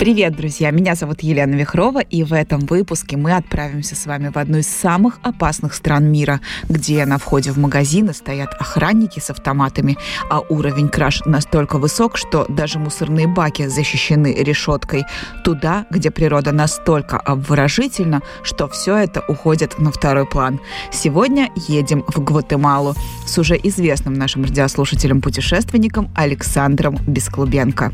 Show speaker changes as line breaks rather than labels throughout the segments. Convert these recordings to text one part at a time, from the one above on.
Привет, друзья! Меня зовут Елена Вихрова, и в этом выпуске мы отправимся с вами в одну из самых опасных стран мира, где на входе в магазины стоят охранники с автоматами, а уровень краж настолько высок, что даже мусорные баки защищены решеткой. Туда, где природа настолько обворожительна, что все это уходит на второй план. Сегодня едем в Гватемалу с уже известным нашим радиослушателем-путешественником Александром Бесклубенко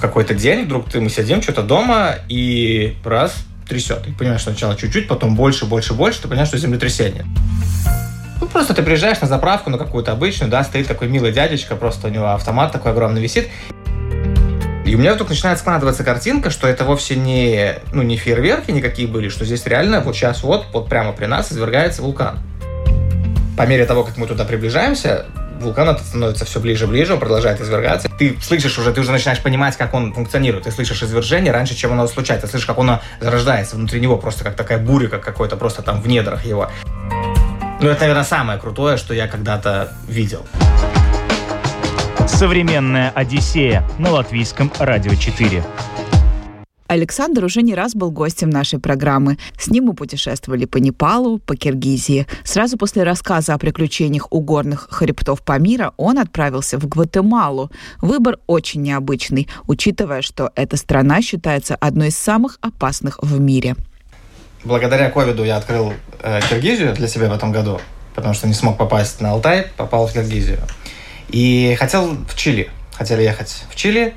в какой-то день вдруг ты, мы сидим что-то дома, и раз, трясет. Ты понимаешь, что сначала чуть-чуть, потом больше, больше, больше, ты понимаешь, что землетрясение. Ну, просто ты приезжаешь на заправку, на какую-то обычную, да, стоит такой милый дядечка, просто у него автомат такой огромный висит. И у меня вдруг начинает складываться картинка, что это вовсе не, ну, не фейерверки никакие были, что здесь реально вот сейчас вот, вот прямо при нас извергается вулкан. По мере того, как мы туда приближаемся, вулкан этот становится все ближе и ближе, он продолжает извергаться. Ты слышишь уже, ты уже начинаешь понимать, как он функционирует. Ты слышишь извержение раньше, чем оно случается. Ты слышишь, как оно зарождается внутри него, просто как такая буря, как какой-то просто там в недрах его. Ну, это, наверное, самое крутое, что я когда-то видел.
Современная Одиссея на латвийском радио 4.
Александр уже не раз был гостем нашей программы. С ним мы путешествовали по Непалу, по Киргизии. Сразу после рассказа о приключениях у горных хребтов Памира он отправился в Гватемалу. Выбор очень необычный, учитывая, что эта страна считается одной из самых опасных в мире.
Благодаря ковиду я открыл э, Киргизию для себя в этом году, потому что не смог попасть на Алтай, попал в Киргизию. И хотел в Чили. Хотели ехать в Чили,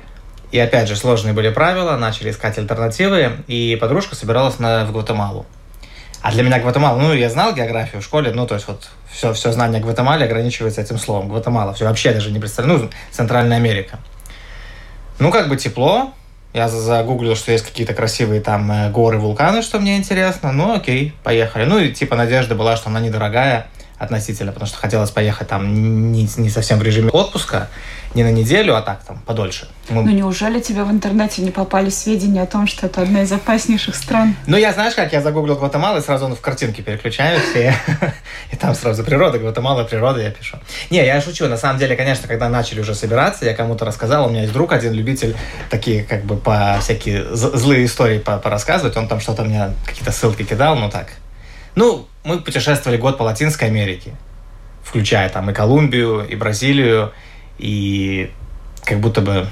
и опять же, сложные были правила, начали искать альтернативы, и подружка собиралась на, в Гватемалу. А для меня Гватемала, ну, я знал географию в школе, ну, то есть вот все, все знание Гватемале ограничивается этим словом. Гватемала, все вообще даже не представляю, ну, Центральная Америка. Ну, как бы тепло, я загуглил, что есть какие-то красивые там э, горы, вулканы, что мне интересно. Ну, окей, поехали. Ну, и типа надежда была, что она недорогая относительно, потому что хотелось поехать там не, не совсем в режиме отпуска, не на неделю, а так там подольше.
Мы... Ну неужели тебе в интернете не попали сведения о том, что это одна из опаснейших стран?
Ну я знаешь как, я загуглил Гватемалу и сразу в картинке переключаюсь, и, и там сразу природа, Гватемала, природа я пишу. Не, я шучу, на самом деле, конечно, когда начали уже собираться, я кому-то рассказал, у меня есть друг один, любитель такие как бы по всякие злые истории по порассказывать, он там что-то мне, какие-то ссылки кидал, ну так. Ну, мы путешествовали год по Латинской Америке, включая там и Колумбию, и Бразилию, и как будто бы,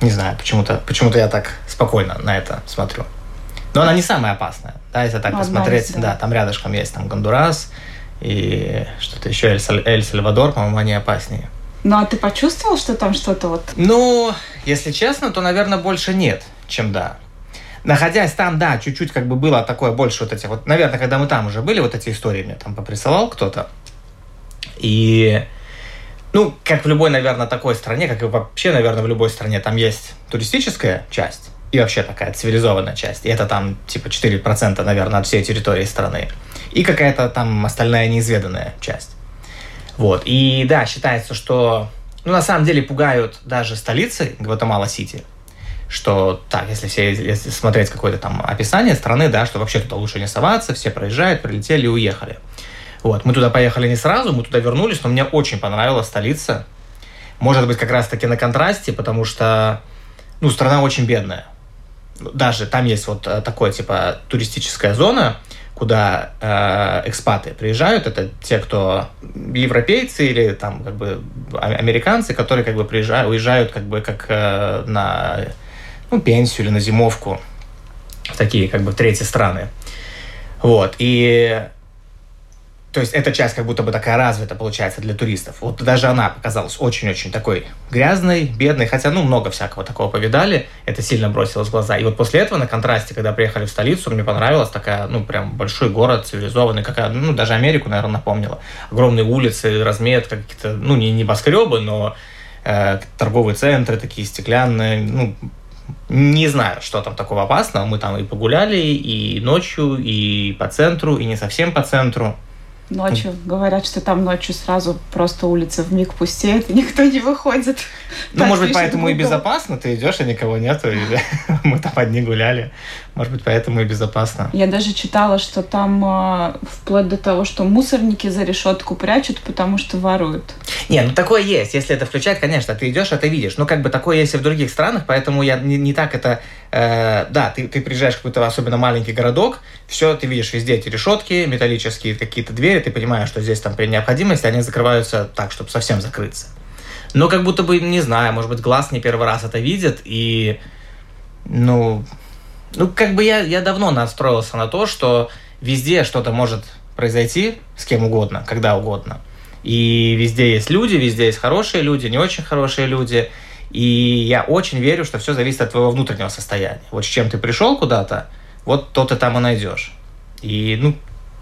не знаю, почему-то почему я так спокойно на это смотрю. Но она не самая опасная, да, если так посмотреть. Да. да, там рядышком есть там Гондурас и что-то еще, Эль-Сальвадор, по-моему, они опаснее.
Ну, а ты почувствовал, что там что-то вот...
Ну, если честно, то, наверное, больше нет, чем да. Находясь там, да, чуть-чуть как бы было такое больше вот этих вот... Наверное, когда мы там уже были, вот эти истории мне там поприсылал кто-то. И ну, как в любой, наверное, такой стране, как и вообще, наверное, в любой стране, там есть туристическая часть и вообще такая цивилизованная часть. И это там типа 4%, наверное, от всей территории страны. И какая-то там остальная неизведанная часть. Вот. И да, считается, что ну, на самом деле пугают даже столицы Гватемала-Сити, что так, если все если смотреть какое-то там описание страны, да, что вообще туда лучше не соваться, все проезжают, прилетели и уехали. Вот. Мы туда поехали не сразу, мы туда вернулись, но мне очень понравилась столица. Может быть, как раз-таки на контрасте, потому что, ну, страна очень бедная. Даже там есть вот э, такое, типа, туристическая зона, куда э, экспаты приезжают, это те, кто европейцы или там как бы а, американцы, которые как бы приезжают, уезжают как бы как э, на ну, пенсию или на зимовку в такие как бы третьи страны. Вот. И то есть эта часть как будто бы такая развита получается для туристов. Вот даже она показалась очень-очень такой грязной, бедной, хотя, ну, много всякого такого повидали, это сильно бросилось в глаза. И вот после этого на контрасте, когда приехали в столицу, мне понравилась такая, ну, прям большой город, цивилизованный, какая, ну, даже Америку, наверное, напомнила. Огромные улицы, разметка, какие-то, ну, не небоскребы, но э, торговые центры такие стеклянные, ну, не знаю, что там такого опасного. Мы там и погуляли, и ночью, и по центру, и не совсем по центру.
Ночью говорят, что там ночью сразу просто улица в миг пустеет, и никто не выходит.
Ну,
Так
может быть, поэтому и безопасно. Ты идешь, и никого нету. или Мы там одни гуляли. Может быть, поэтому и безопасно.
Я даже читала, что там э, вплоть до того, что мусорники за решетку прячут, потому что воруют.
Не, ну такое есть. Если это включать, конечно, ты идешь, это видишь. Ну, как бы такое есть и в других странах, поэтому я не, не так это... э, да, ты, ты приезжаешь в какой-то особенно маленький городок, все, ты видишь везде эти решетки, металлические какие-то двери, ты понимаешь, что здесь там при необходимости они закрываются так, чтобы совсем закрыться. Но как будто бы, не знаю, может быть, глаз не первый раз это видит, и, ну, ну, как бы я, я давно настроился на то, что везде что-то может произойти с кем угодно, когда угодно. И везде есть люди, везде есть хорошие люди, не очень хорошие люди. И я очень верю, что все зависит от твоего внутреннего состояния. Вот с чем ты пришел куда-то, вот то ты там и найдешь. И, ну,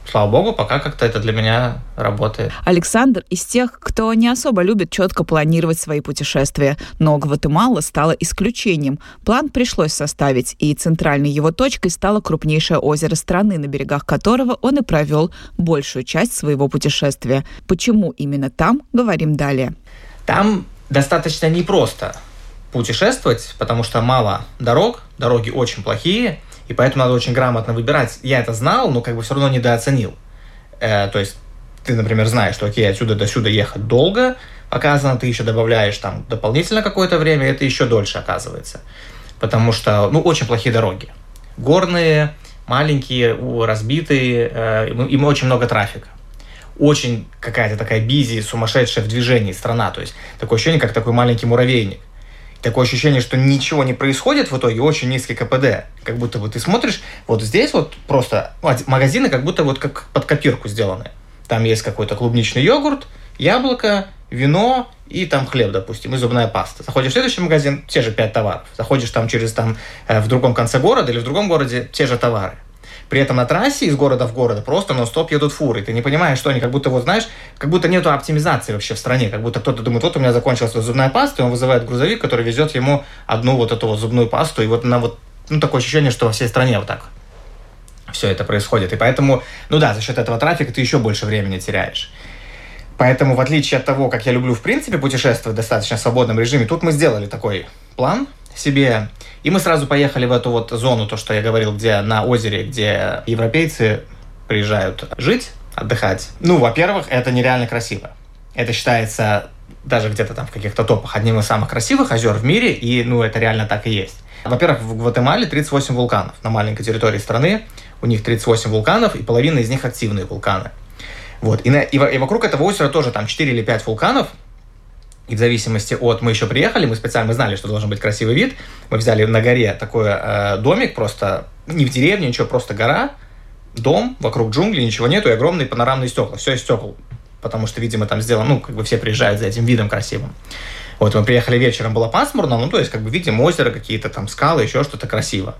слава богу, пока как-то это для меня работает.
Александр из тех, кто не особо любит четко планировать свои путешествия, но Гватемала стала исключением. План пришлось составить, и центральной его точкой стало крупнейшее озеро страны, на берегах которого он и провел большую часть своего путешествия. Почему именно там, говорим далее.
Там достаточно непросто путешествовать, потому что мало дорог, дороги очень плохие, и поэтому надо очень грамотно выбирать. Я это знал, но как бы все равно недооценил. Э, то есть ты, например, знаешь, что окей, отсюда до сюда ехать долго, показано, ты еще добавляешь там дополнительно какое-то время, это еще дольше оказывается. Потому что, ну, очень плохие дороги. Горные, маленькие, разбитые, э, им очень много трафика очень какая-то такая бизи, сумасшедшая в движении страна. То есть такое ощущение, как такой маленький муравейник. Такое ощущение, что ничего не происходит в итоге, очень низкий КПД. Как будто бы ты смотришь, вот здесь вот просто магазины как будто вот как под копирку сделаны. Там есть какой-то клубничный йогурт, яблоко, вино и там хлеб, допустим, и зубная паста. Заходишь в следующий магазин, те же пять товаров. Заходишь там через там э, в другом конце города или в другом городе, те же товары. При этом на трассе из города в город просто нон-стоп едут фуры. Ты не понимаешь, что они как будто, вот знаешь, как будто нету оптимизации вообще в стране. Как будто кто-то думает, вот у меня закончилась зубная паста, и он вызывает грузовик, который везет ему одну вот эту вот зубную пасту. И вот на вот, ну, такое ощущение, что во всей стране вот так все это происходит. И поэтому, ну да, за счет этого трафика ты еще больше времени теряешь. Поэтому, в отличие от того, как я люблю, в принципе, путешествовать в достаточно свободном режиме, тут мы сделали такой план себе, и мы сразу поехали в эту вот зону, то, что я говорил, где на озере, где европейцы приезжают жить, отдыхать. Ну, во-первых, это нереально красиво. Это считается даже где-то там в каких-то топах одним из самых красивых озер в мире, и, ну, это реально так и есть. Во-первых, в Гватемале 38 вулканов на маленькой территории страны. У них 38 вулканов, и половина из них активные вулканы. Вот. И, на, и, и вокруг этого озера тоже там 4 или 5 вулканов. И в зависимости от... Мы еще приехали, мы специально мы знали, что должен быть красивый вид. Мы взяли на горе такой э, домик, просто не в деревне, ничего, просто гора, дом, вокруг джунглей, ничего нету, и огромные панорамные стекла. Все из стекол. Потому что, видимо, там сделано, ну, как бы все приезжают за этим видом красивым. Вот мы приехали вечером, было пасмурно, ну, то есть, как бы видим озеро, какие-то там скалы, еще что-то красиво.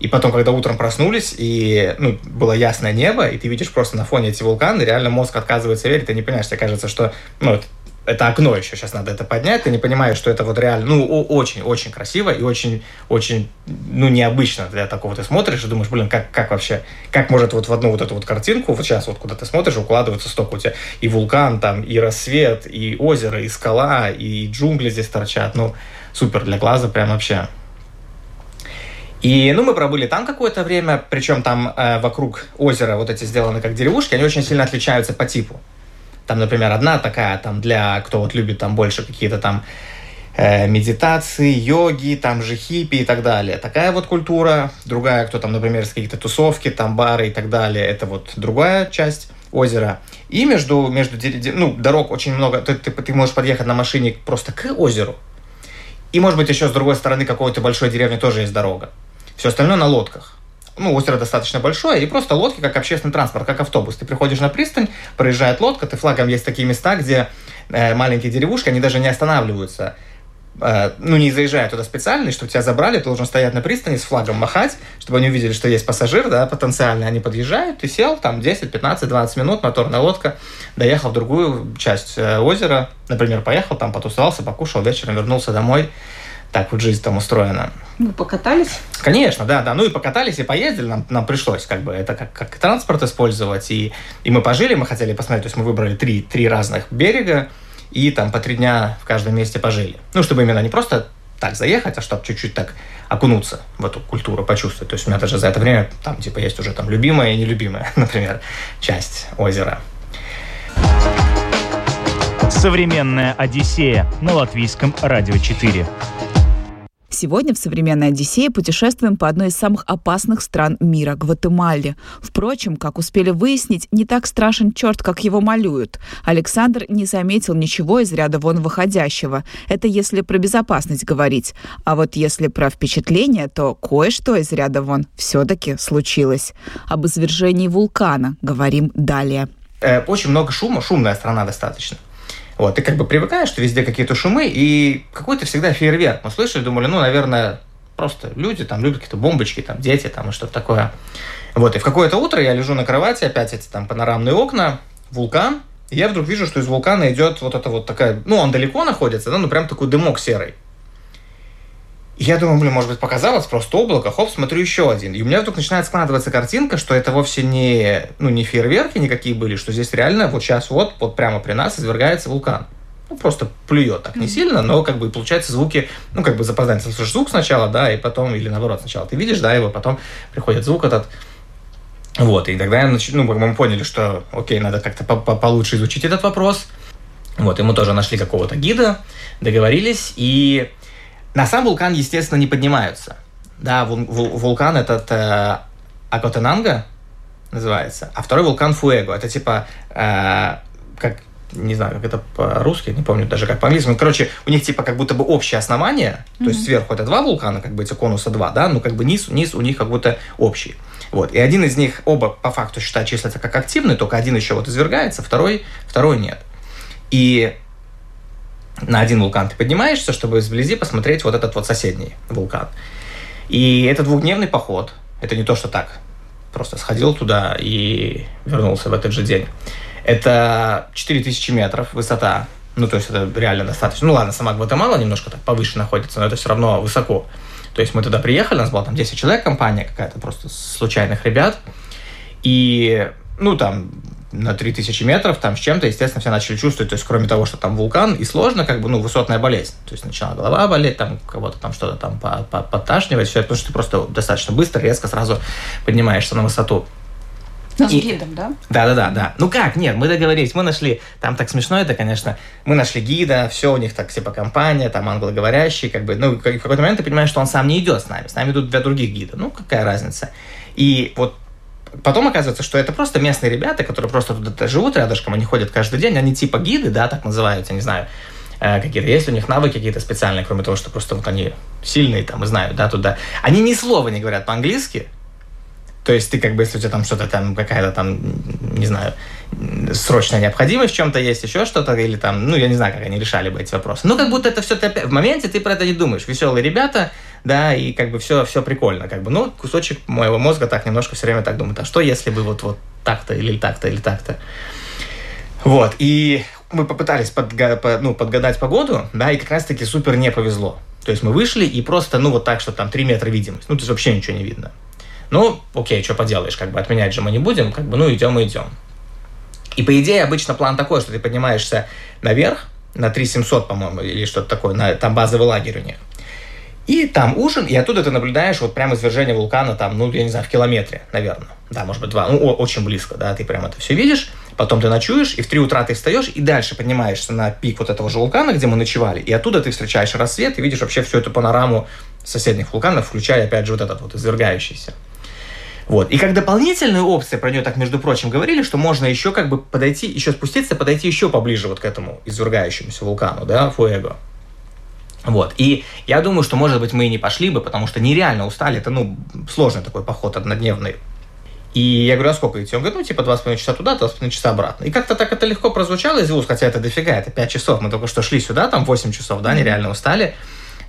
И потом, когда утром проснулись, и ну, было ясное небо, и ты видишь просто на фоне эти вулканы, реально мозг отказывается верить, ты не понимаешь, тебе кажется, что ну, это, это окно еще, сейчас надо это поднять, ты не понимаешь, что это вот реально, ну, очень-очень красиво и очень-очень, ну, необычно для такого. Ты смотришь и думаешь, блин, как, как вообще, как может вот в одну вот эту вот картинку, вот сейчас вот куда ты смотришь, укладывается столько у тебя и вулкан там, и рассвет, и озеро, и скала, и джунгли здесь торчат, ну, супер для глаза прям вообще. И, ну, мы пробыли там какое-то время, причем там э, вокруг озера вот эти сделаны как деревушки, они очень сильно отличаются по типу. Там, например, одна такая, там, для, кто вот любит там больше какие-то там э, медитации, йоги, там же хиппи и так далее. Такая вот культура. Другая, кто там, например, с какие-то тусовки, там бары и так далее, это вот другая часть озера. И между, между ну, дорог очень много. Ты, ты, ты можешь подъехать на машине просто к озеру. И, может быть, еще с другой стороны какой-то большой деревни тоже есть дорога. Все остальное на лодках. Ну, озеро достаточно большое, и просто лодки как общественный транспорт, как автобус. Ты приходишь на пристань, проезжает лодка, ты флагом есть такие места, где э, маленькие деревушки, они даже не останавливаются. Э, ну, не заезжая туда специально, чтобы тебя забрали, ты должен стоять на пристани с флагом махать, чтобы они увидели, что есть пассажир, да, потенциальный. Они подъезжают, ты сел, там 10, 15, 20 минут, моторная лодка, доехал в другую часть э, озера, например, поехал, там потусовался, покушал, вечером вернулся домой, Так вот жизнь там устроена.
Вы покатались?
Конечно, да, да. Ну и покатались, и поездили, нам, нам пришлось как бы это как, как транспорт использовать. И, и мы пожили, мы хотели посмотреть, то есть мы выбрали три, три разных берега, и там по три дня в каждом месте пожили. Ну, чтобы именно не просто так заехать, а чтобы чуть-чуть так окунуться в эту культуру, почувствовать. То есть у меня даже за это время там типа есть уже там любимая и нелюбимая, например, часть озера.
Современная Одиссея на латвийском радио 4.
Сегодня в «Современной Одиссее» путешествуем по одной из самых опасных стран мира – Гватемале. Впрочем, как успели выяснить, не так страшен черт, как его малюют. Александр не заметил ничего из ряда вон выходящего. Это если про безопасность говорить. А вот если про впечатление, то кое-что из ряда вон все-таки случилось. Об извержении вулкана говорим далее.
Э, очень много шума, шумная страна достаточно. Вот, ты как бы привыкаешь, что везде какие-то шумы, и какой-то всегда фейерверк. Мы слышали, думали, ну, наверное, просто люди там любят какие-то бомбочки, там, дети, там, и что-то такое. Вот, и в какое-то утро я лежу на кровати, опять эти там панорамные окна, вулкан, и я вдруг вижу, что из вулкана идет вот эта вот такая, ну, он далеко находится, да, ну, прям такой дымок серый. Я думаю, блин, может быть, показалось, просто облако, хоп, смотрю еще один. И у меня вдруг начинает складываться картинка, что это вовсе не, ну, не фейерверки никакие были, что здесь реально вот сейчас вот, вот прямо при нас извергается вулкан. Ну, просто плюет так не сильно, но как бы получается звуки, ну, как бы запоздание. Ты слышишь звук сначала, да, и потом, или наоборот, сначала ты видишь, да, его, потом приходит звук этот. Вот, и тогда я нач... ну, мы поняли, что, окей, надо как-то получше изучить этот вопрос. Вот, и мы тоже нашли какого-то гида, договорились, и на сам вулкан, естественно, не поднимаются. Да, вул, вул, вулкан этот э, Акотенанга называется, а второй вулкан Фуэго. Это типа, э, как, не знаю, как это по-русски, не помню даже как по-английски. Ну, короче, у них типа как будто бы общее основание, mm-hmm. то есть сверху это два вулкана, как бы эти конуса два, да, ну как бы низ, низ у них как будто общий. Вот. И один из них, оба по факту считают, числятся как активный, только один еще вот извергается, второй, второй нет. И на один вулкан ты поднимаешься, чтобы вблизи посмотреть вот этот вот соседний вулкан. И это двухдневный поход. Это не то, что так. Просто сходил туда и вернулся в этот же день. Это 4000 метров высота. Ну, то есть это реально достаточно. Ну, ладно, сама Гватемала немножко так повыше находится, но это все равно высоко. То есть мы туда приехали, у нас было там 10 человек, компания какая-то просто случайных ребят. И, ну, там на 3000 метров, там с чем-то, естественно, все начали чувствовать, то есть кроме того, что там вулкан, и сложно, как бы, ну, высотная болезнь. То есть начала голова болеть, там кого-то там что-то там подташнивать, все это, потому что ты просто достаточно быстро, резко сразу поднимаешься на высоту.
Ну, с и... гидом, да?
Да, да, да, да. Ну как, нет, мы договорились, мы нашли, там так смешно это, конечно, мы нашли гида, все у них так, типа, компания, там, англоговорящий, как бы, ну, в какой-то момент ты понимаешь, что он сам не идет с нами, с нами идут для других гидов, ну, какая разница. И вот Потом оказывается, что это просто местные ребята, которые просто тут живут рядышком, они ходят каждый день, они типа гиды, да, так называются, не знаю, э, какие-то, есть у них навыки какие-то специальные, кроме того, что просто вот они сильные там и знают, да, туда. Они ни слова не говорят по-английски, то есть ты как бы, если у тебя там что-то там, какая-то там, не знаю, срочная необходимость в чем-то есть, еще что-то, или там, ну, я не знаю, как они решали бы эти вопросы. Ну, как будто это все, ты, в моменте ты про это не думаешь. Веселые ребята, да, и как бы все, все прикольно, как бы, ну, кусочек моего мозга так немножко все время так думает, а что если бы вот, вот так-то, или так-то, или так-то. Вот, и мы попытались подга- по, ну, подгадать погоду, да, и как раз-таки супер не повезло. То есть мы вышли и просто, ну, вот так, что там 3 метра видимость. Ну, то есть вообще ничего не видно. Ну, окей, что поделаешь, как бы отменять же мы не будем, как бы, ну, идем и идем. И по идее обычно план такой, что ты поднимаешься наверх, на 3700, по-моему, или что-то такое, на, там базовый лагерь у них. И там ужин, и оттуда ты наблюдаешь вот прямо извержение вулкана, там, ну, я не знаю, в километре, наверное. Да, может быть, два. Ну, очень близко, да, ты прямо это все видишь. Потом ты ночуешь, и в три утра ты встаешь, и дальше поднимаешься на пик вот этого же вулкана, где мы ночевали. И оттуда ты встречаешь рассвет, и видишь вообще всю эту панораму соседних вулканов, включая, опять же, вот этот вот извергающийся. Вот. И как дополнительная опция, про нее так, между прочим, говорили, что можно еще как бы подойти, еще спуститься, подойти еще поближе вот к этому извергающемуся вулкану, да, Фуэго. Вот. И я думаю, что, может быть, мы и не пошли бы, потому что нереально устали. Это, ну, сложный такой поход однодневный. И я говорю, а сколько идти? Он говорит, ну, типа, 2,5 часа туда, 2,5 часа обратно. И как-то так это легко прозвучало из уст, хотя это дофига, это 5 часов. Мы только что шли сюда, там 8 часов, да, нереально устали.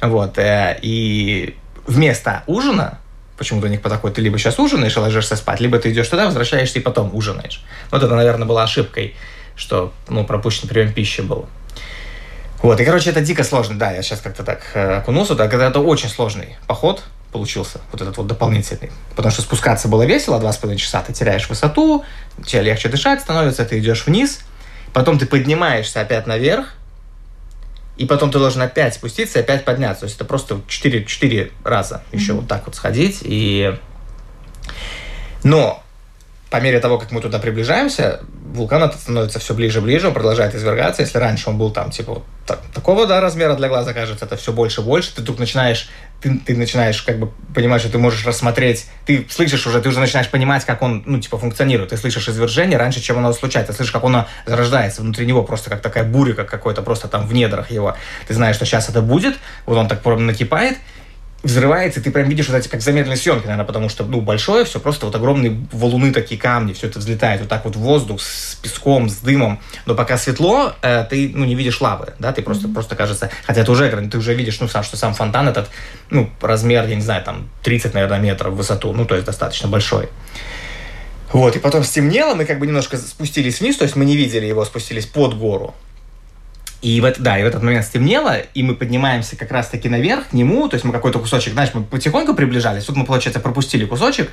Вот. Э, и вместо ужина почему-то у них по такой, ты либо сейчас ужинаешь и ложишься спать, либо ты идешь туда, возвращаешься и потом ужинаешь. Вот это, наверное, была ошибкой, что, ну, пропущен прием пищи был. Вот, и, короче, это дико сложно. Да, я сейчас как-то так э, окунулся, когда это очень сложный поход получился, вот этот вот дополнительный. Потому что спускаться было весело, два с половиной часа ты теряешь высоту, тебе легче дышать становится, ты идешь вниз, потом ты поднимаешься опять наверх, и потом ты должен опять спуститься и опять подняться. То есть это просто 4, 4 раза еще mm-hmm. вот так вот сходить. И... Но по мере того, как мы туда приближаемся, вулкан становится все ближе и ближе, он продолжает извергаться. Если раньше он был там, типа, вот так, такого да, размера для глаза, кажется, это все больше и больше, ты вдруг начинаешь, ты, ты начинаешь как бы понимать, что ты можешь рассмотреть, ты слышишь уже, ты уже начинаешь понимать, как он, ну, типа, функционирует. Ты слышишь извержение раньше, чем оно случается. Ты слышишь, как оно зарождается внутри него, просто как такая буря, как какой-то просто там в недрах его. Ты знаешь, что сейчас это будет, вот он так накипает, взрывается, и ты прям видишь вот эти, как замедленной съемки, наверное, потому что, ну, большое все, просто вот огромные валуны такие камни, все это взлетает вот так вот в воздух с песком, с дымом, но пока светло, э, ты, ну, не видишь лавы, да, ты просто, mm-hmm. просто кажется, хотя это уже ты уже видишь, ну, сам, что сам фонтан этот, ну, размер, я не знаю, там, 30, наверное, метров в высоту, ну, то есть достаточно большой. Вот, и потом стемнело, мы как бы немножко спустились вниз, то есть мы не видели его, спустились под гору, и в, да, и в этот момент стемнело, и мы поднимаемся как раз-таки наверх к нему, то есть мы какой-то кусочек, знаешь, мы потихоньку приближались, тут мы, получается, пропустили кусочек,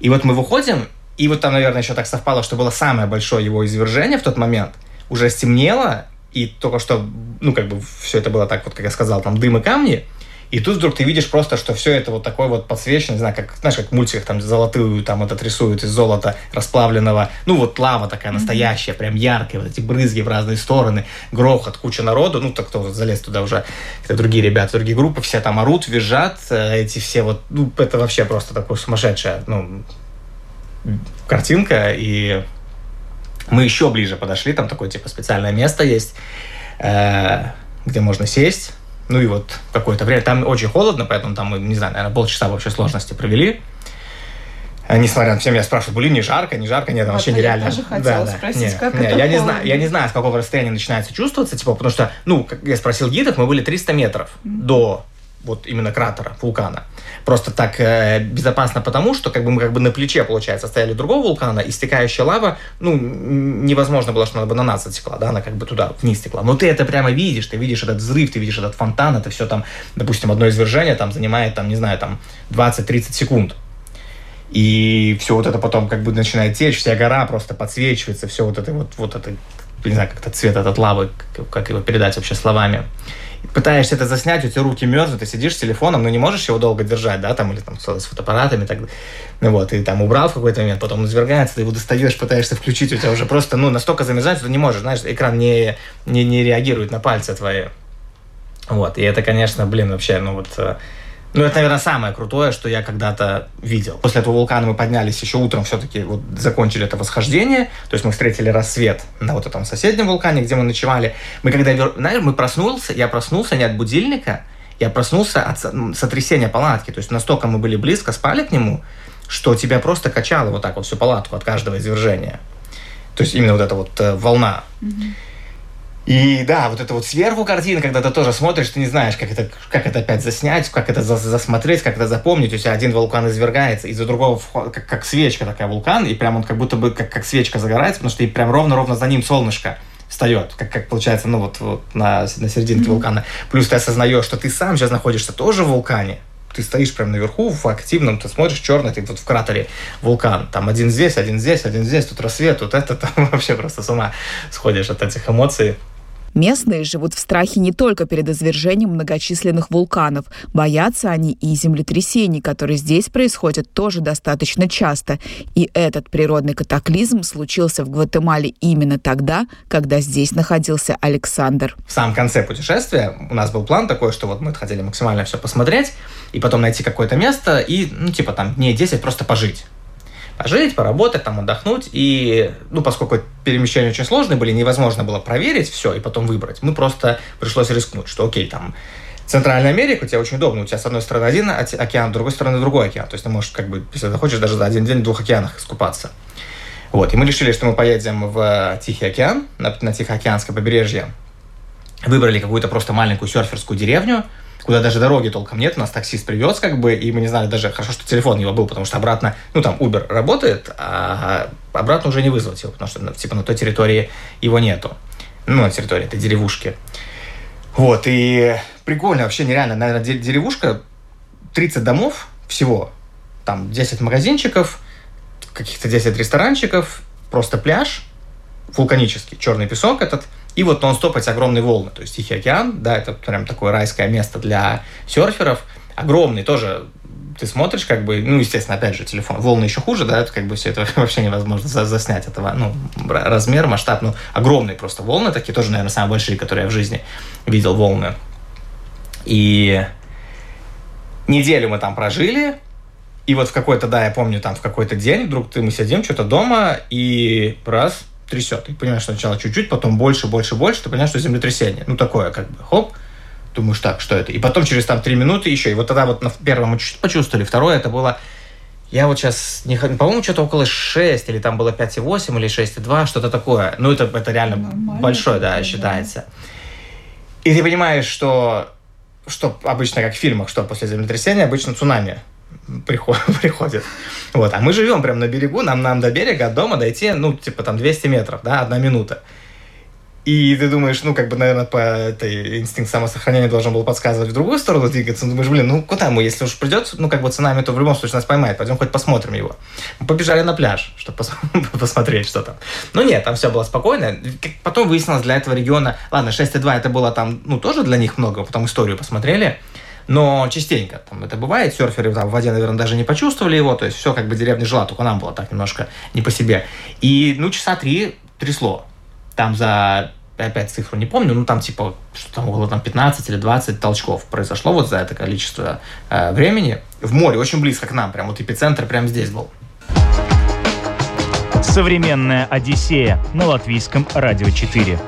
и вот мы выходим, и вот там, наверное, еще так совпало, что было самое большое его извержение в тот момент, уже стемнело, и только что, ну, как бы все это было так вот, как я сказал, там дым и камни, и тут вдруг ты видишь просто, что все это вот такое вот подсвечено, не знаю, как, знаешь, как в мультиках там золотую там этот рисуют из золота расплавленного. Ну вот лава такая настоящая, прям яркая, вот эти брызги в разные стороны, грохот, куча народу. Ну, так кто залез туда уже, это другие ребята, другие группы, все там орут, визжат, э, эти все вот, ну, это вообще просто такое сумасшедшая, ну, картинка, и мы еще ближе подошли, там такое, типа, специальное место есть, э, где можно сесть, ну и вот какое-то время. Там очень холодно, поэтому там мы, не знаю, наверное, полчаса вообще сложности провели. А, несмотря на все, меня спрашивают, были не жарко, не жарко, нет, вот вообще нереально.
Я тоже хотела да, спросить, нет, как нет,
это я не знаю, Я не знаю, с какого расстояния начинается чувствоваться, типа, потому что, ну, как я спросил гидов, мы были 300 метров mm-hmm. до вот именно кратера, вулкана. Просто так э, безопасно потому, что как бы мы как бы на плече, получается, стояли другого вулкана, и стекающая лава, ну, невозможно было, что она бы на нас затекла, да, она как бы туда вниз текла. Но ты это прямо видишь, ты видишь этот взрыв, ты видишь этот фонтан, это все там, допустим, одно извержение там занимает, там, не знаю, там 20-30 секунд. И все вот это потом как бы начинает течь, вся гора просто подсвечивается, все вот это вот, вот это, не знаю, как-то цвет этот лавы, как его передать вообще словами пытаешься это заснять, у тебя руки мерзнут, ты сидишь с телефоном, но не можешь его долго держать, да, там, или там с фотоаппаратами, так, ну вот, и там убрал в какой-то момент, потом он извергается, ты его достаешь, пытаешься включить, у тебя уже просто, ну, настолько замерзает, что ты не можешь, знаешь, экран не, не, не реагирует на пальцы твои. Вот, и это, конечно, блин, вообще, ну вот, э, ну, это, наверное, самое крутое, что я когда-то видел. После этого вулкана мы поднялись еще утром, все-таки вот закончили это восхождение. То есть мы встретили рассвет на вот этом соседнем вулкане, где мы ночевали. Мы когда, знаешь, мы проснулся, я проснулся не от будильника, я проснулся от сотрясения палатки. То есть настолько мы были близко, спали к нему, что тебя просто качало вот так вот всю палатку от каждого извержения. То есть именно вот эта вот э, волна. Mm-hmm. И да, вот это вот сверху картина, когда ты тоже смотришь, ты не знаешь, как это, как это опять заснять, как это засмотреть, как это запомнить. У тебя один вулкан извергается, из-за другого, как, как свечка такая вулкан, и прям он как будто бы как, как свечка загорается, потому что и прям ровно-ровно за ним солнышко встает, как, как получается, ну вот, вот на, на серединке mm-hmm. вулкана. Плюс ты осознаешь, что ты сам сейчас находишься тоже в вулкане, ты стоишь прямо наверху, в активном, ты смотришь черный, ты вот в кратере вулкан. Там один здесь, один здесь, один здесь, тут рассвет, тут это, там вообще просто с ума сходишь от этих эмоций.
Местные живут в страхе не только перед извержением многочисленных вулканов. Боятся они и землетрясений, которые здесь происходят тоже достаточно часто. И этот природный катаклизм случился в Гватемале именно тогда, когда здесь находился Александр.
В самом конце путешествия у нас был план такой, что вот мы хотели максимально все посмотреть, и потом найти какое-то место и, ну, типа там дней 10 просто пожить пожить, поработать, там отдохнуть. И, ну, поскольку перемещения очень сложные были, невозможно было проверить все и потом выбрать. Мы просто пришлось рискнуть, что окей, там Центральная Америка, у тебя очень удобно. У тебя с одной стороны один океан, с другой стороны другой океан. То есть ты можешь, как бы, если захочешь, даже за один день в двух океанах искупаться. Вот. И мы решили, что мы поедем в Тихий океан, на, на Тихоокеанское побережье. Выбрали какую-то просто маленькую серферскую деревню, куда даже дороги толком нет, нас таксист привез, как бы, и мы не знали даже, хорошо, что телефон его был, потому что обратно, ну, там, Uber работает, а обратно уже не вызвать его, потому что, типа, на той территории его нету. Ну, на территории этой деревушки. Вот, и прикольно, вообще нереально. Наверное, деревушка, 30 домов всего, там 10 магазинчиков, каких-то 10 ресторанчиков, просто пляж, вулканический, черный песок этот, и вот нон-стоп эти огромные волны, то есть Тихий океан, да, это прям такое райское место для серферов, огромный тоже ты смотришь, как бы, ну, естественно, опять же, телефон, волны еще хуже, да, это как бы все это вообще невозможно заснять этого, ну, размер, масштаб, ну, огромные просто волны такие, тоже, наверное, самые большие, которые я в жизни видел волны. И неделю мы там прожили, и вот в какой-то, да, я помню, там в какой-то день вдруг ты, мы сидим что-то дома, и раз, трясет. Ты понимаешь, что сначала чуть-чуть, потом больше, больше, больше, ты понимаешь, что землетрясение. Ну, такое как бы, хоп, думаешь, так, что это? И потом через там три минуты еще. И вот тогда вот на первом мы чуть-чуть почувствовали, второе это было я вот сейчас, не, по-моему, что-то около 6, или там было 5,8, или 6,2, что-то такое. Ну, это, это реально Нормально, большое, да, считается. И ты понимаешь, что, что обычно, как в фильмах, что после землетрясения обычно цунами приходит. Вот. А мы живем прямо на берегу, нам, нам до берега, от дома дойти, ну, типа там 200 метров, да, одна минута. И ты думаешь, ну, как бы, наверное, по этой инстинкт самосохранения должен был подсказывать в другую сторону двигаться. Ну, думаешь, блин, ну, куда мы? Если уж придет, ну, как бы цунами, то в любом случае нас поймает. Пойдем хоть посмотрим его. Мы побежали на пляж, чтобы посмотреть, что там. Ну, нет, там все было спокойно. Потом выяснилось, для этого региона... Ладно, 6,2 это было там, ну, тоже для них много, потом историю посмотрели. Но частенько там это бывает, серферы там в воде, наверное, даже не почувствовали его, то есть все как бы деревня жила, только нам было так немножко не по себе. И, ну, часа три трясло. Там за опять цифру не помню, ну там типа, что там около там, 15 или 20 толчков произошло вот за это количество э, времени. В море, очень близко к нам, прям вот эпицентр прям здесь был.
Современная Одиссея на латвийском радио 4.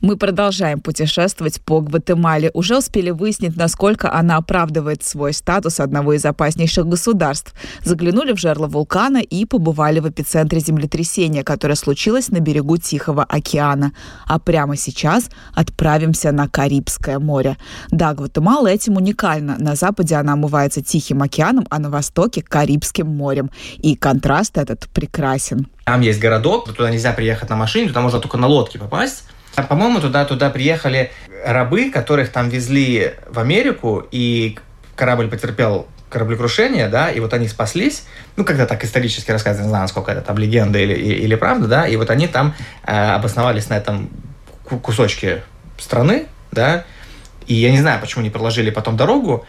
Мы продолжаем путешествовать по Гватемале. Уже успели выяснить, насколько она оправдывает свой статус одного из опаснейших государств. Заглянули в жерло вулкана и побывали в эпицентре землетрясения, которое случилось на берегу Тихого океана. А прямо сейчас отправимся на Карибское море. Да, Гватемала этим уникальна. На западе она омывается Тихим океаном, а на востоке – Карибским морем. И контраст этот прекрасен.
Там есть городок, туда нельзя приехать на машине, туда можно только на лодке попасть. По-моему, туда, туда приехали рабы, которых там везли в Америку, и корабль потерпел кораблекрушение, да, и вот они спаслись, ну, когда так исторически рассказывают, не знаю, насколько это там легенда или, или правда, да, и вот они там э, обосновались на этом кусочке страны, да, и я не знаю, почему не проложили потом дорогу,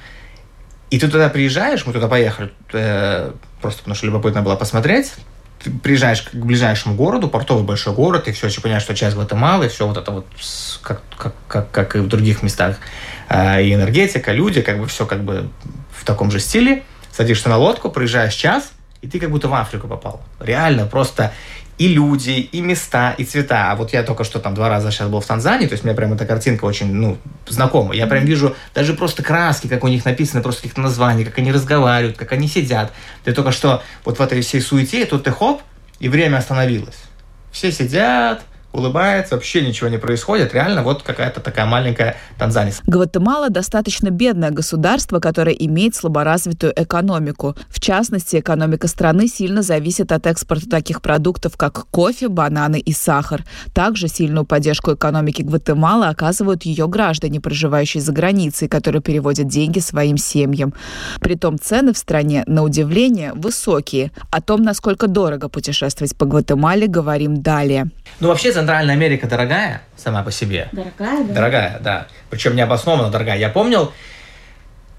и ты туда приезжаешь, мы туда поехали, э, просто потому что любопытно было посмотреть, ты приезжаешь к ближайшему городу, портовый большой город, и все еще понимаешь, что часть Гватемалы, все вот это вот, как, как, как, как и в других местах, а, и энергетика, люди, как бы все как бы в таком же стиле. Садишься на лодку, проезжаешь час, и ты как будто в Африку попал. Реально, просто и люди, и места, и цвета. А вот я только что там два раза сейчас был в Танзании, то есть мне прям эта картинка очень, ну, знакома. Я прям вижу даже просто краски, как у них написано, просто каких-то названий, как они разговаривают, как они сидят. Ты только что вот в этой всей суете, тут ты хоп, и время остановилось. Все сидят, улыбается, вообще ничего не происходит. Реально вот какая-то такая маленькая Танзания.
Гватемала достаточно бедное государство, которое имеет слаборазвитую экономику. В частности, экономика страны сильно зависит от экспорта таких продуктов, как кофе, бананы и сахар. Также сильную поддержку экономики Гватемалы оказывают ее граждане, проживающие за границей, которые переводят деньги своим семьям. Притом цены в стране, на удивление, высокие. О том, насколько дорого путешествовать по Гватемале, говорим далее.
Ну, вообще, Центральная Америка дорогая сама по себе.
Дорогая, да?
Дорогая, да. Причем необоснованно дорогая. Я помнил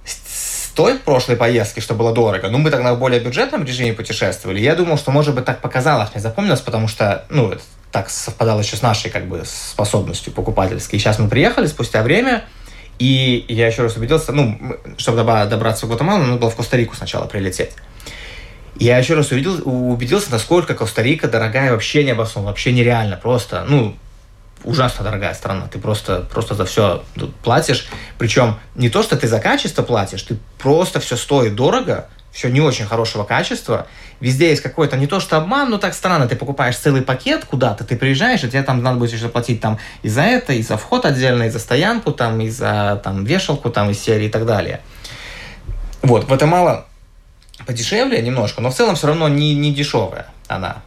с той прошлой поездки, что было дорого, ну, мы тогда в более бюджетном режиме путешествовали. Я думал, что, может быть, так показалось, мне запомнилось, потому что, ну, это так совпадало еще с нашей, как бы, способностью покупательской. И сейчас мы приехали спустя время, и я еще раз убедился, ну, чтобы добраться в Гватемалу, нужно было в Коста-Рику сначала прилететь. Я еще раз увидел, убедился, насколько Коста-Рика дорогая вообще не обоснованно, вообще нереально, просто, ну, ужасно дорогая страна. Ты просто, просто за все платишь. Причем не то, что ты за качество платишь, ты просто все стоит дорого, все не очень хорошего качества. Везде есть какой-то не то что обман, но так странно. Ты покупаешь целый пакет куда-то, ты приезжаешь, и тебе там надо будет еще платить там и за это, и за вход отдельно, и за стоянку, там, и за там, вешалку там, из серии и так далее. Вот, Гватемала подешевле немножко, но в целом все равно не, не дешевая она.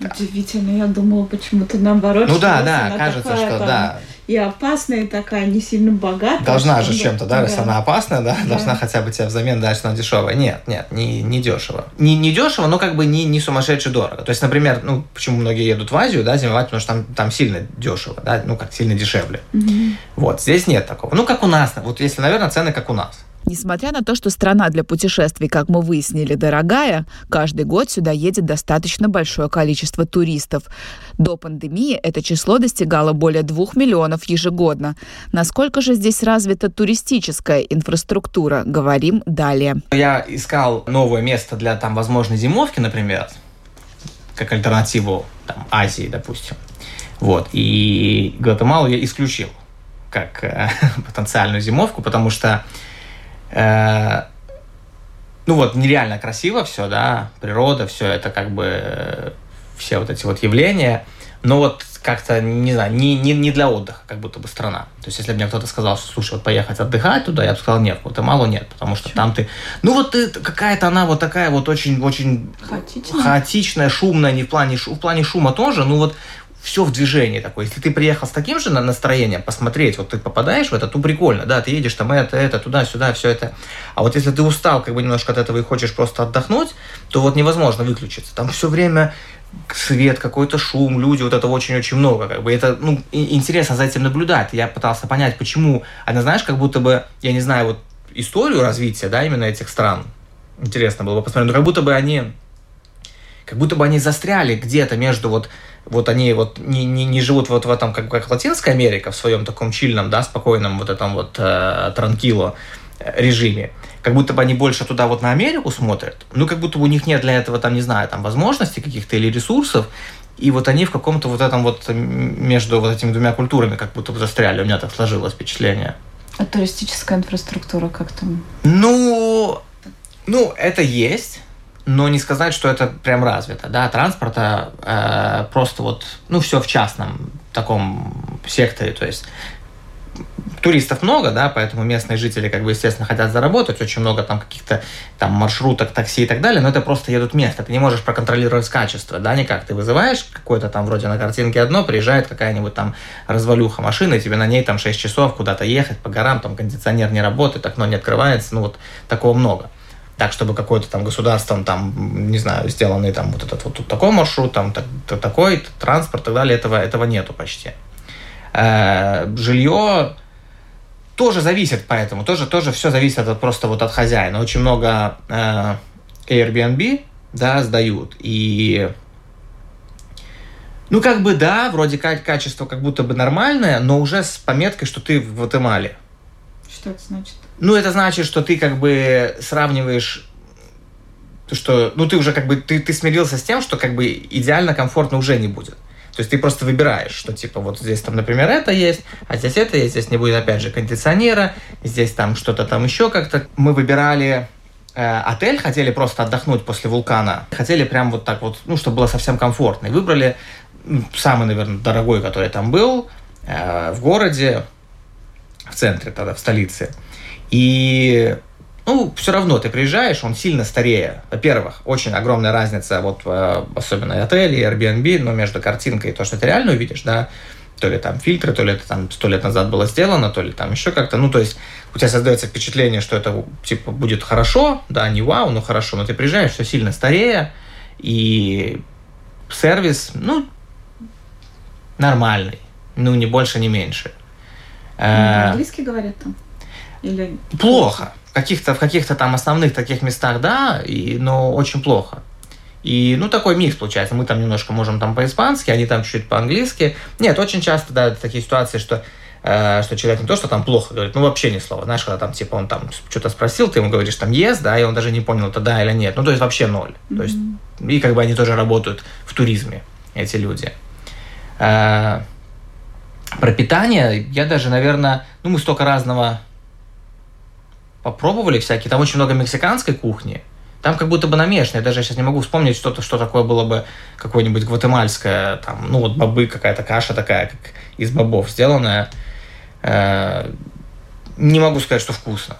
Удивительно, я думала почему-то наоборот.
Ну да, да, кажется, что
там,
да.
и опасная, и такая не сильно богатая.
Должна же чем-то, да, раз
Да.
она опасная, да,
Да.
должна хотя бы тебе взамен дать, что она дешевая. Нет, нет, не, не дешево. Не, не дешево, но как бы не, не сумасшедше дорого. То есть, например, ну, почему многие едут в Азию, да, зимовать, потому что там, там сильно дешево, да, ну, как сильно дешевле.
Мгм.
Вот, здесь нет такого. Ну, как у нас, вот если, наверное, цены как у нас.
Несмотря на то, что страна для путешествий, как мы выяснили, дорогая, каждый год сюда едет достаточно большое количество туристов. До пандемии это число достигало более двух миллионов ежегодно. Насколько же здесь развита туристическая инфраструктура, говорим далее.
Я искал новое место для там возможной зимовки, например, как альтернативу там, Азии, допустим. Вот. И Гватемалу я исключил как э, потенциальную зимовку, потому что ну вот нереально красиво все, да, природа, все это как бы э, все вот эти вот явления, но вот как-то, не знаю, не, не, не для отдыха, как будто бы страна. То есть, если бы мне кто-то сказал, что, слушай, вот поехать отдыхать туда, я бы сказал, нет, вот мало нет, потому что там ты... Ну, вот ты, какая-то она вот такая вот очень, очень
Хаотично.
хаотичная, шумная, не в плане, шу- в плане шума тоже, ну вот все в движении такое. Если ты приехал с таким же на- настроением посмотреть, вот ты попадаешь в это, то прикольно, да, ты едешь там это, это, туда-сюда, все это. А вот если ты устал как бы немножко от этого и хочешь просто отдохнуть, то вот невозможно выключиться. Там все время свет, какой-то шум, люди, вот этого очень-очень много. Как бы это, ну, интересно за этим наблюдать. Я пытался понять, почему. Она, знаешь, как будто бы, я не знаю, вот историю развития, да, именно этих стран. Интересно было бы посмотреть. Но как будто бы они как будто бы они застряли где-то между вот вот они вот не, не, не живут вот в этом, как, как Латинская Америка, в своем таком чильном, да, спокойном вот этом вот э, транкило э, режиме. Как будто бы они больше туда вот на Америку смотрят. Ну, как будто бы у них нет для этого, там, не знаю, там, возможностей каких-то или ресурсов. И вот они в каком-то вот этом вот между вот этими двумя культурами как будто бы застряли. У меня так сложилось впечатление.
А туристическая инфраструктура как там?
Ну, ну, это есть, но не сказать, что это прям развито. Да, транспорта э, просто вот, ну, все в частном таком секторе. То есть туристов много, да, поэтому местные жители, как бы, естественно, хотят заработать, очень много там каких-то там маршруток, такси и так далее, но это просто едут место, ты не можешь проконтролировать качество, да, никак, ты вызываешь какой-то там вроде на картинке одно, приезжает какая-нибудь там развалюха машины, тебе на ней там 6 часов куда-то ехать по горам, там кондиционер не работает, окно не открывается, ну вот такого много. Так, чтобы какой-то там государством, там, не знаю, сделанный там вот этот вот тут такой маршрут, там так- та- такой транспорт и так далее, этого, этого нету почти. Э, жилье тоже зависит поэтому, тоже, тоже все зависит от, просто вот от хозяина. Очень много э, Airbnb, да, сдают, и ну, как бы, да, вроде как качество как будто бы нормальное, но уже с пометкой, что ты в Гватемале.
Что это значит?
Ну, это значит, что ты как бы сравниваешь, что, ну, ты уже как бы, ты, ты смирился с тем, что как бы идеально комфортно уже не будет. То есть ты просто выбираешь, что типа вот здесь там, например, это есть, а здесь это есть, здесь не будет опять же кондиционера, здесь там что-то там еще как-то. Мы выбирали э, отель, хотели просто отдохнуть после вулкана, хотели прям вот так вот, ну, чтобы было совсем комфортно. И выбрали ну, самый, наверное, дорогой, который там был, э, в городе, в центре тогда, в столице. И ну, все равно ты приезжаешь, он сильно старее. Во-первых, очень огромная разница, вот э, особенно отели, и Airbnb, но между картинкой и то, что ты реально увидишь, да, то ли там фильтры, то ли это там сто лет назад было сделано, то ли там еще как-то. Ну, то есть у тебя создается впечатление, что это типа будет хорошо, да, не вау, но хорошо, но ты приезжаешь, все сильно старее, и сервис, ну, нормальный, ну, не больше, не меньше. Э,
По-английски говорят там? Или...
Плохо. В каких-то, в каких-то там основных таких местах, да, и, но очень плохо. И, ну, такой микс получается. Мы там немножко можем там по-испански, они там чуть-чуть по-английски. Нет, очень часто, да, такие ситуации, что, э, что человек не то, что там плохо говорит, ну, вообще ни слова. Знаешь, когда там, типа, он там что-то спросил, ты ему говоришь там yes, да, и он даже не понял, это да или нет. Ну, то есть вообще ноль. То есть, и как бы они тоже работают в туризме, эти люди. Э, про питание я даже, наверное, ну, мы столько разного попробовали всякие. Там очень много мексиканской кухни. Там как будто бы намешано. Я даже сейчас не могу вспомнить что-то, что такое было бы какое-нибудь гватемальское, там, ну вот бобы, какая-то каша такая, как из бобов сделанная. Э, Не могу сказать, что вкусно.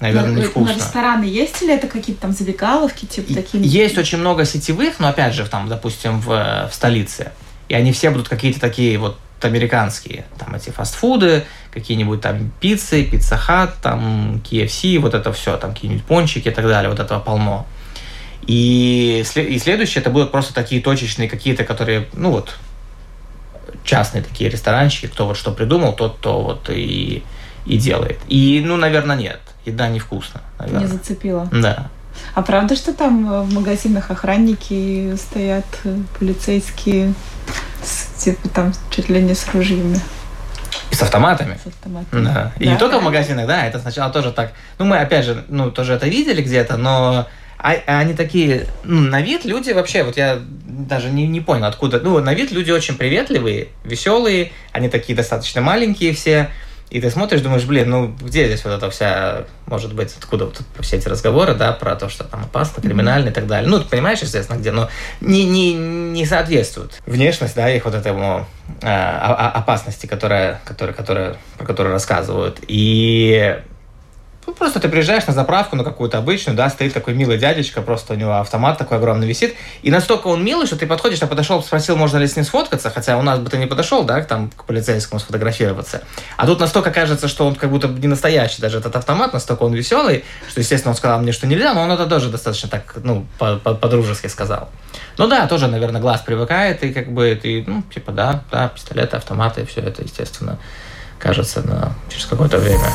Наверное,
Но-
не
но
вкусно.
рестораны есть или это какие-то там забегаловки, типа такие?
Есть очень много сетевых, но опять же, там, допустим, в, в столице. И они все будут какие-то такие вот американские, там эти фастфуды, какие-нибудь там пиццы, пицца хат, там KFC, вот это все, там какие-нибудь пончики и так далее, вот этого полно. И, и следующее, это будут просто такие точечные какие-то, которые, ну вот, частные такие ресторанчики, кто вот что придумал, тот то вот и, и делает. И, ну, наверное, нет. Еда невкусна. Наверное.
Не зацепила.
Да.
А правда, что там э, в магазинах охранники стоят, э, полицейские, с, типа там чуть ли не с ружьями?
И с автоматами.
С автоматами.
Да. И
Да,
не только в магазинах, да, это сначала тоже так. Ну, мы опять же, ну, тоже это видели где-то, но а, а они такие, ну, на вид люди вообще, вот я даже не, не понял, откуда. Ну, на вид люди очень приветливые, веселые, они такие достаточно маленькие все. И ты смотришь, думаешь, блин, ну где здесь вот эта вся, может быть, откуда вот все эти разговоры, да, про то, что там опасно, криминально и так далее. Ну, ты понимаешь, естественно, где, но не, не, не соответствует. Внешность, да, их вот этому э, опасности, которая, которая, которая, про которую рассказывают. И ну, просто ты приезжаешь на заправку, на какую-то обычную, да, стоит такой милый дядечка, просто у него автомат такой огромный висит, и настолько он милый, что ты подходишь, я подошел, спросил, можно ли с ним сфоткаться, хотя у нас бы ты не подошел, да, там, к полицейскому сфотографироваться. А тут настолько кажется, что он как будто не настоящий, даже этот автомат, настолько он веселый, что, естественно, он сказал мне, что нельзя, но он это тоже достаточно так, ну, по- по- по-дружески сказал. Ну да, тоже, наверное, глаз привыкает, и как бы ты, ну, типа, да, да, пистолеты, автоматы, все это, естественно, кажется на, через какое-то время.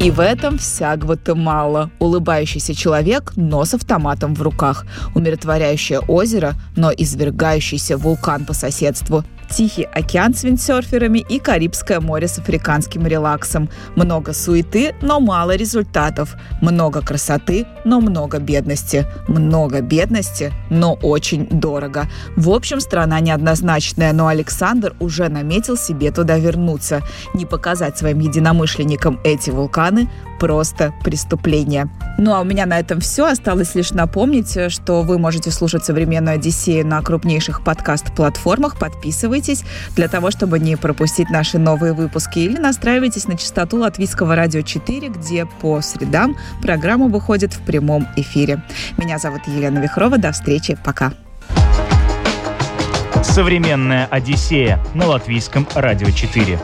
И в этом вся Гватемала. Улыбающийся человек, но с автоматом в руках. Умиротворяющее озеро, но извергающийся вулкан по соседству. Тихий океан с виндсерферами и Карибское море с африканским релаксом. Много суеты, но мало результатов. Много красоты, но много бедности. Много бедности, но очень дорого. В общем, страна неоднозначная, но Александр уже наметил себе туда вернуться. Не показать своим единомышленникам эти вулканы – просто преступление. Ну а у меня на этом все. Осталось лишь напомнить, что вы можете слушать «Современную Одиссею» на крупнейших подкаст-платформах. Подписывайтесь для того, чтобы не пропустить наши новые выпуски. Или настраивайтесь на частоту Латвийского радио 4, где по средам программа выходит в прямом эфире. Меня зовут Елена Вихрова. До встречи. Пока.
Современная Одиссея на латвийском радио 4.